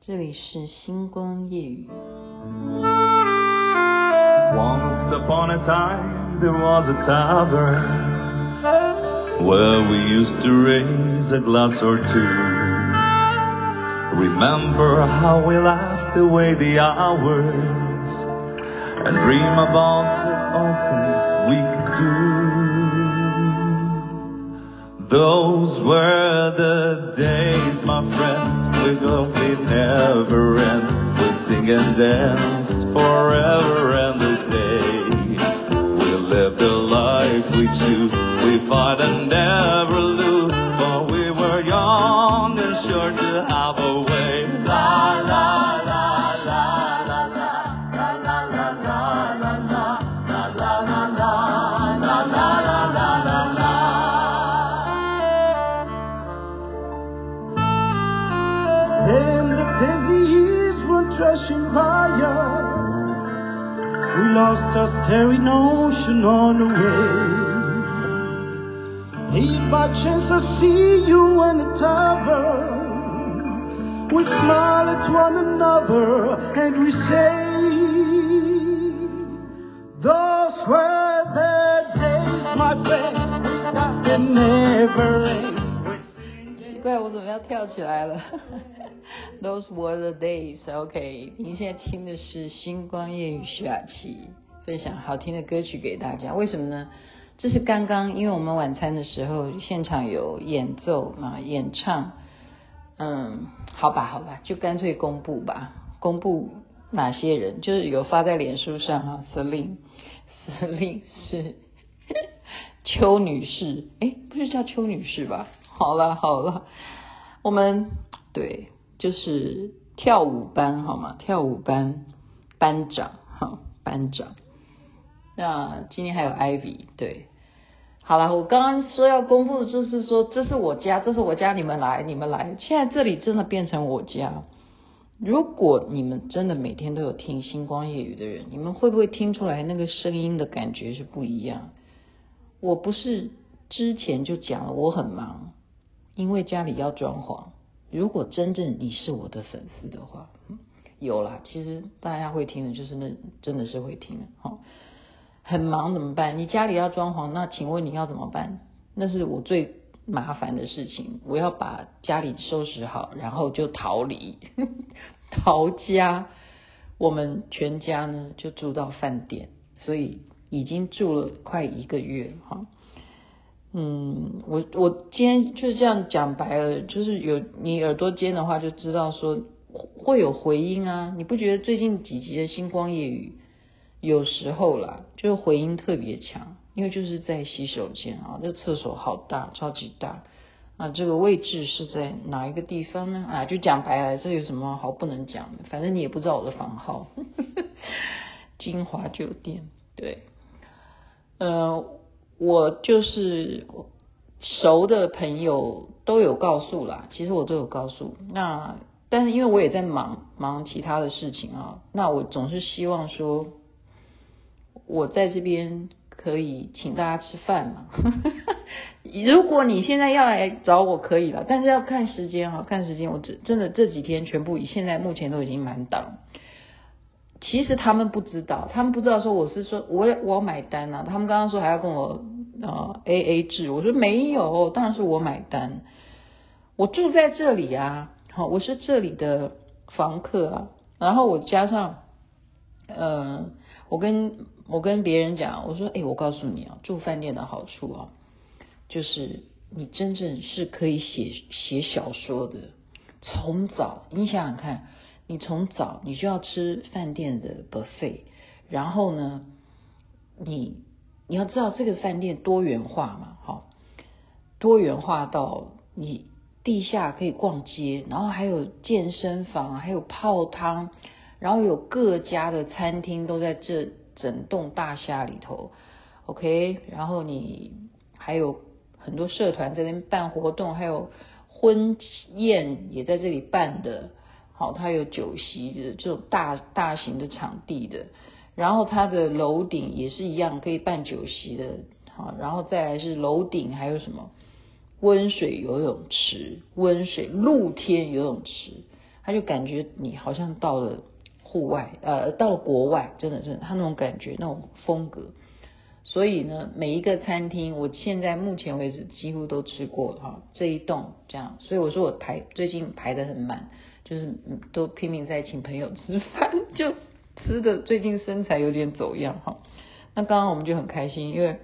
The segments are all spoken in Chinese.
这里是星光夜语。Once upon a time there was a tavern Where we used to raise a glass or two Remember how we laughed away the hours And dream about the all things we could do Those were the days, my friend We thought we'd never end We'd sing and dance forever and rushing us. We lost our starry notion on the way. If by chance I see you in the tavern, we smile at one another and we say, Those were the days, my friend, that never end. 奇怪，我怎么要跳起来了？Those were the days. OK，您现在听的是星光夜雨徐雅琪分享好听的歌曲给大家。为什么呢？这是刚刚，因为我们晚餐的时候现场有演奏啊，演唱。嗯，好吧，好吧，就干脆公布吧。公布哪些人？就是有发在脸书上啊。Celine，Celine 是 邱女士，哎，不是叫邱女士吧？好了好了，我们对，就是跳舞班好吗？跳舞班班长哈，班长。那今天还有 Ivy，对，好了，我刚刚说要公布就是说，这是我家，这是我家，你们来，你们来。现在这里真的变成我家。如果你们真的每天都有听星光夜雨的人，你们会不会听出来那个声音的感觉是不一样？我不是之前就讲了，我很忙。因为家里要装潢，如果真正你是我的粉丝的话，有啦，其实大家会听的，就是那真的是会听的。好，很忙怎么办？你家里要装潢，那请问你要怎么办？那是我最麻烦的事情，我要把家里收拾好，然后就逃离，逃家。我们全家呢就住到饭店，所以已经住了快一个月哈。嗯，我我今天就是这样讲白了，就是有你耳朵尖的话，就知道说会有回音啊。你不觉得最近几集的星光夜雨有时候啦，就是回音特别强，因为就是在洗手间啊，这厕所好大，超级大啊。这个位置是在哪一个地方呢？啊，就讲白了，这有什么好不能讲的？反正你也不知道我的房号，金华酒店，对，呃。我就是熟的朋友都有告诉啦，其实我都有告诉。那但是因为我也在忙忙其他的事情啊，那我总是希望说，我在这边可以请大家吃饭嘛。如果你现在要来找我可以了，但是要看时间啊，看时间。我真真的这几天全部现在目前都已经满档。其实他们不知道，他们不知道说我是说我我要买单啊。他们刚刚说还要跟我呃 A A 制，我说没有，当然是我买单。我住在这里啊，好，我是这里的房客啊。然后我加上，呃，我跟我跟别人讲，我说，哎，我告诉你啊，住饭店的好处啊，就是你真正是可以写写小说的，从早你想想看。你从早你就要吃饭店的 buffet，然后呢，你你要知道这个饭店多元化嘛，好，多元化到你地下可以逛街，然后还有健身房，还有泡汤，然后有各家的餐厅都在这整栋大厦里头，OK，然后你还有很多社团在那边办活动，还有婚宴也在这里办的。好，它有酒席的这种大大型的场地的，然后它的楼顶也是一样可以办酒席的，好，然后再来是楼顶还有什么温水游泳池、温水露天游泳池，他就感觉你好像到了户外，呃，到了国外，真的，真的，他那种感觉，那种风格。所以呢，每一个餐厅，我现在目前为止几乎都吃过哈，这一栋这样。所以我说我排最近排得很满，就是都拼命在请朋友吃饭，就吃的最近身材有点走样哈。那刚刚我们就很开心，因为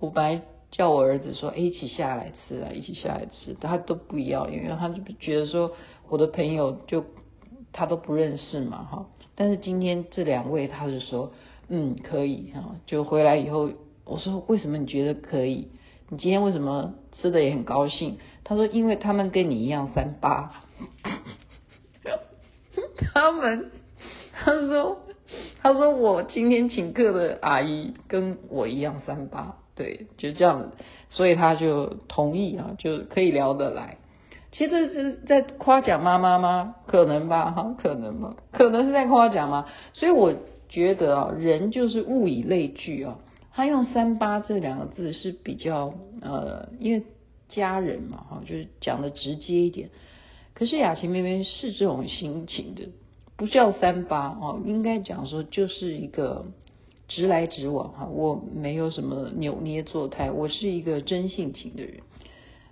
我本来叫我儿子说，哎，一起下来吃啊，一起下来吃，他都不要，因为他就觉得说我的朋友就他都不认识嘛哈。但是今天这两位他就说。嗯，可以哈。就回来以后，我说为什么你觉得可以？你今天为什么吃的也很高兴？他说因为他们跟你一样三八。他们，他说，他说我今天请客的阿姨跟我一样三八，对，就这样，所以他就同意啊，就可以聊得来。其实是在夸奖妈妈吗？可能吧，哈，可能吧，可能是在夸奖吗？所以我。觉得啊，人就是物以类聚啊。他用三八这两个字是比较呃，因为家人嘛哈，就是讲的直接一点。可是雅琴妹妹是这种心情的，不叫三八哦，应该讲说就是一个直来直往哈。我没有什么扭捏作态，我是一个真性情的人。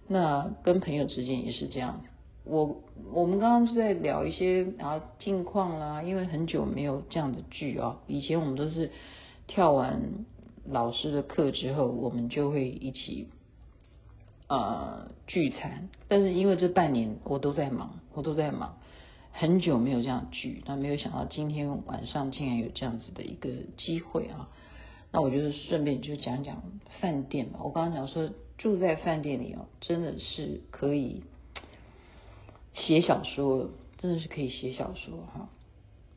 那跟朋友之间也是这样。我我们刚刚是在聊一些啊近况啦，因为很久没有这样的聚啊。以前我们都是跳完老师的课之后，我们就会一起呃聚餐。但是因为这半年我都在忙，我都在忙，很久没有这样聚。那没有想到今天晚上竟然有这样子的一个机会啊！那我就是顺便就讲讲饭店吧。我刚刚讲说住在饭店里哦，真的是可以。写小说真的是可以写小说哈，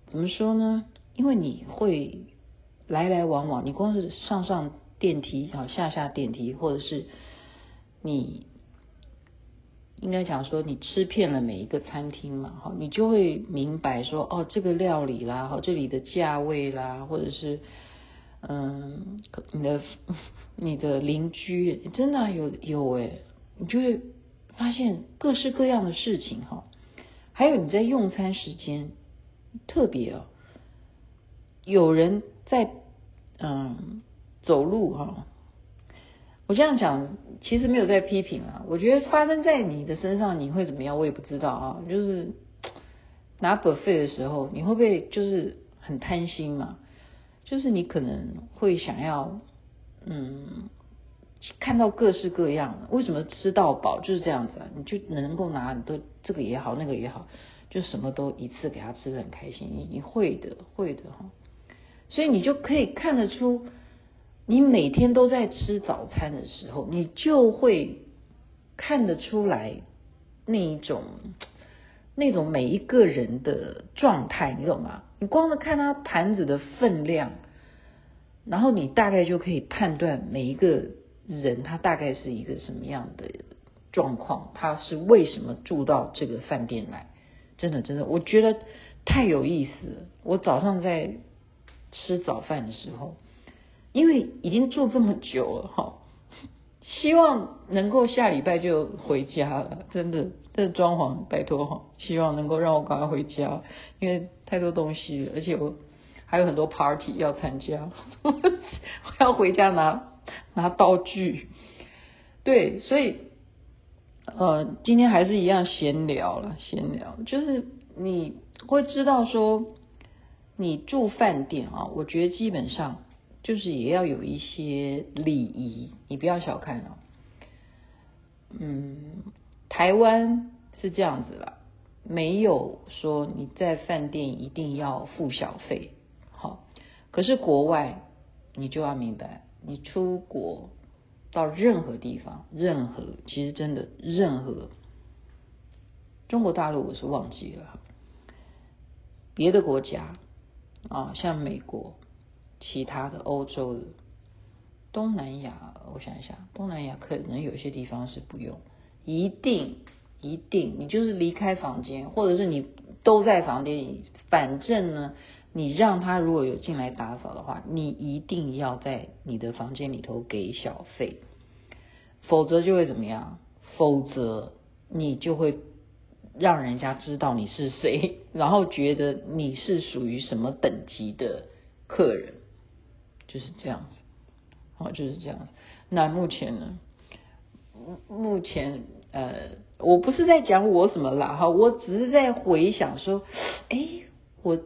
怎么说呢？因为你会来来往往，你光是上上电梯啊，下下电梯，或者是你应该讲说你吃遍了每一个餐厅嘛，哈，你就会明白说哦，这个料理啦，哈，这里的价位啦，或者是嗯，你的 你的邻居真的有有哎，你就会。发现各式各样的事情哈，还有你在用餐时间特别哦，有人在嗯走路哈，我这样讲其实没有在批评啊，我觉得发生在你的身上你会怎么样，我也不知道啊，就是拿 buffet 的时候，你会不会就是很贪心嘛？就是你可能会想要嗯。看到各式各样的，为什么吃到饱就是这样子啊？你就能够拿，你都这个也好，那个也好，就什么都一次给他吃得很开心。你你会的，会的哈。所以你就可以看得出，你每天都在吃早餐的时候，你就会看得出来那一种那种每一个人的状态，你懂吗？你光是看他盘子的分量，然后你大概就可以判断每一个。人他大概是一个什么样的状况？他是为什么住到这个饭店来？真的，真的，我觉得太有意思了。我早上在吃早饭的时候，因为已经住这么久了哈，希望能够下礼拜就回家了。真的，这装潢拜托哈，希望能够让我赶快回家，因为太多东西，而且我还有很多 party 要参加，我要回家拿。拿道具，对，所以，呃，今天还是一样闲聊了，闲聊，就是你会知道说，你住饭店啊，我觉得基本上就是也要有一些礼仪，你不要小看哦。嗯，台湾是这样子啦，没有说你在饭店一定要付小费，好，可是国外你就要明白。你出国到任何地方，任何其实真的任何中国大陆我是忘记了，别的国家啊，像美国、其他的欧洲的、东南亚，我想一下，东南亚可能有些地方是不用，一定一定，你就是离开房间，或者是你都在房间里，反正呢。你让他如果有进来打扫的话，你一定要在你的房间里头给小费，否则就会怎么样？否则你就会让人家知道你是谁，然后觉得你是属于什么等级的客人，就是这样子，好，就是这样。那目前呢？目前呃，我不是在讲我什么啦，哈，我只是在回想说，哎，我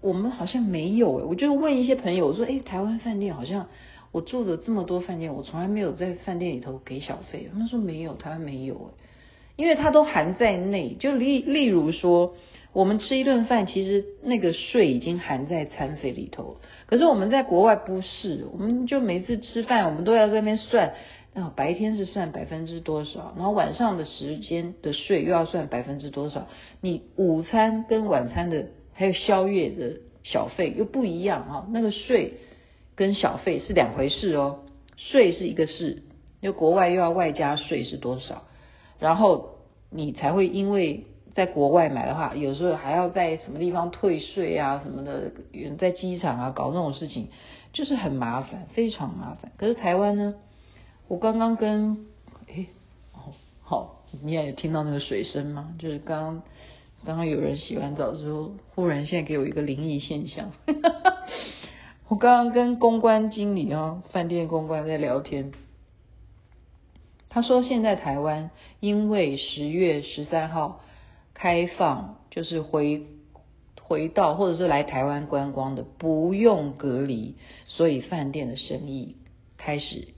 我们好像没有，我就问一些朋友，我说，哎，台湾饭店好像我住了这么多饭店，我从来没有在饭店里头给小费，他们说没有，台湾没有，因为它都含在内，就例例如说，我们吃一顿饭，其实那个税已经含在餐费里头，可是我们在国外不是，我们就每次吃饭，我们都要在那边算。那白天是算百分之多少，然后晚上的时间的税又要算百分之多少？你午餐跟晚餐的还有宵夜的小费又不一样啊，那个税跟小费是两回事哦。税是一个事，因为国外又要外加税是多少，然后你才会因为在国外买的话，有时候还要在什么地方退税啊什么的，在机场啊搞那种事情，就是很麻烦，非常麻烦。可是台湾呢？我刚刚跟诶，哦，好，你也有听到那个水声吗？就是刚刚刚刚有人洗完澡之后，忽然现在给我一个灵异现象。我刚刚跟公关经理啊，饭店公关在聊天，他说现在台湾因为十月十三号开放，就是回回到或者是来台湾观光的不用隔离，所以饭店的生意开始。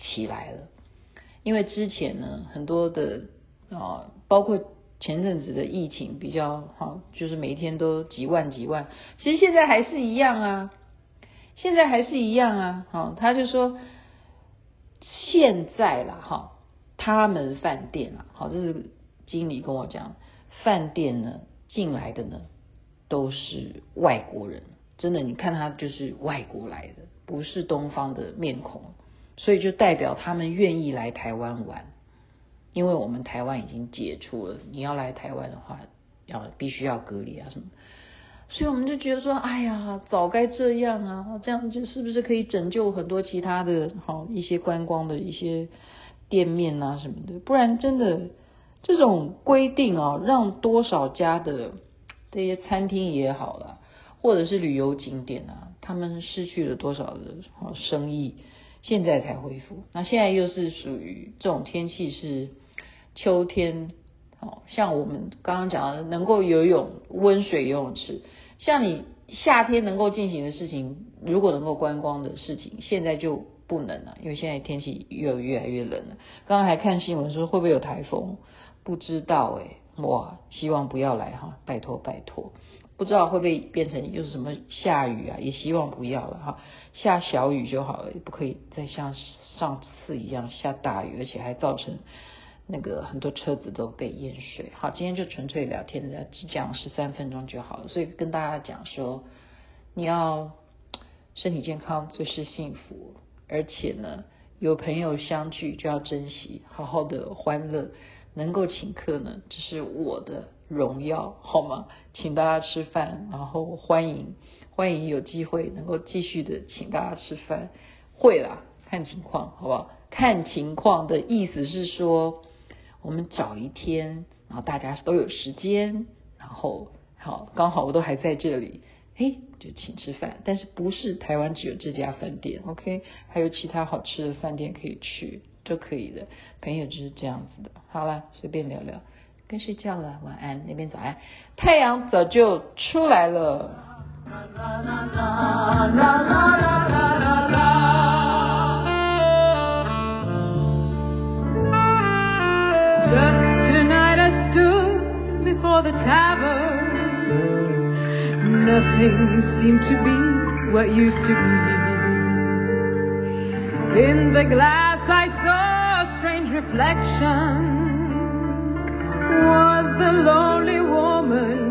起来了，因为之前呢，很多的啊，包括前阵子的疫情比较好，就是每天都几万几万，其实现在还是一样啊，现在还是一样啊，好，他就说现在啦，哈，他们饭店啊，好，这是经理跟我讲，饭店呢进来的呢都是外国人，真的，你看他就是外国来的，不是东方的面孔。所以就代表他们愿意来台湾玩，因为我们台湾已经解除了，你要来台湾的话，要必须要隔离啊什么，所以我们就觉得说，哎呀，早该这样啊，这样就是不是可以拯救很多其他的好一些观光的一些店面啊什么的，不然真的这种规定啊，让多少家的这些餐厅也好了，或者是旅游景点啊，他们失去了多少的好生意。现在才恢复，那现在又是属于这种天气是秋天，哦，像我们刚刚讲的能够游泳温水游泳池，像你夏天能够进行的事情，如果能够观光的事情，现在就不能了，因为现在天气又越来越冷了。刚刚还看新闻说会不会有台风，不知道诶，哇，希望不要来哈，拜托拜托。不知道会不会变成又是什么下雨啊？也希望不要了哈，下小雨就好了，不可以再像上次一样下大雨，而且还造成那个很多车子都被淹水。好，今天就纯粹聊天的，只讲十三分钟就好了。所以跟大家讲说，你要身体健康最是幸福，而且呢，有朋友相聚就要珍惜，好好的欢乐，能够请客呢，这是我的。荣耀好吗？请大家吃饭，然后欢迎欢迎有机会能够继续的请大家吃饭，会啦，看情况好不好？看情况的意思是说，我们找一天，然后大家都有时间，然后好刚好我都还在这里，嘿，就请吃饭。但是不是台湾只有这家饭店？OK，还有其他好吃的饭店可以去，都可以的。朋友就是这样子的。好了，随便聊聊。该睡觉了，晚安。那边早安，太阳早就出来了。Reflection. Was the lonely woman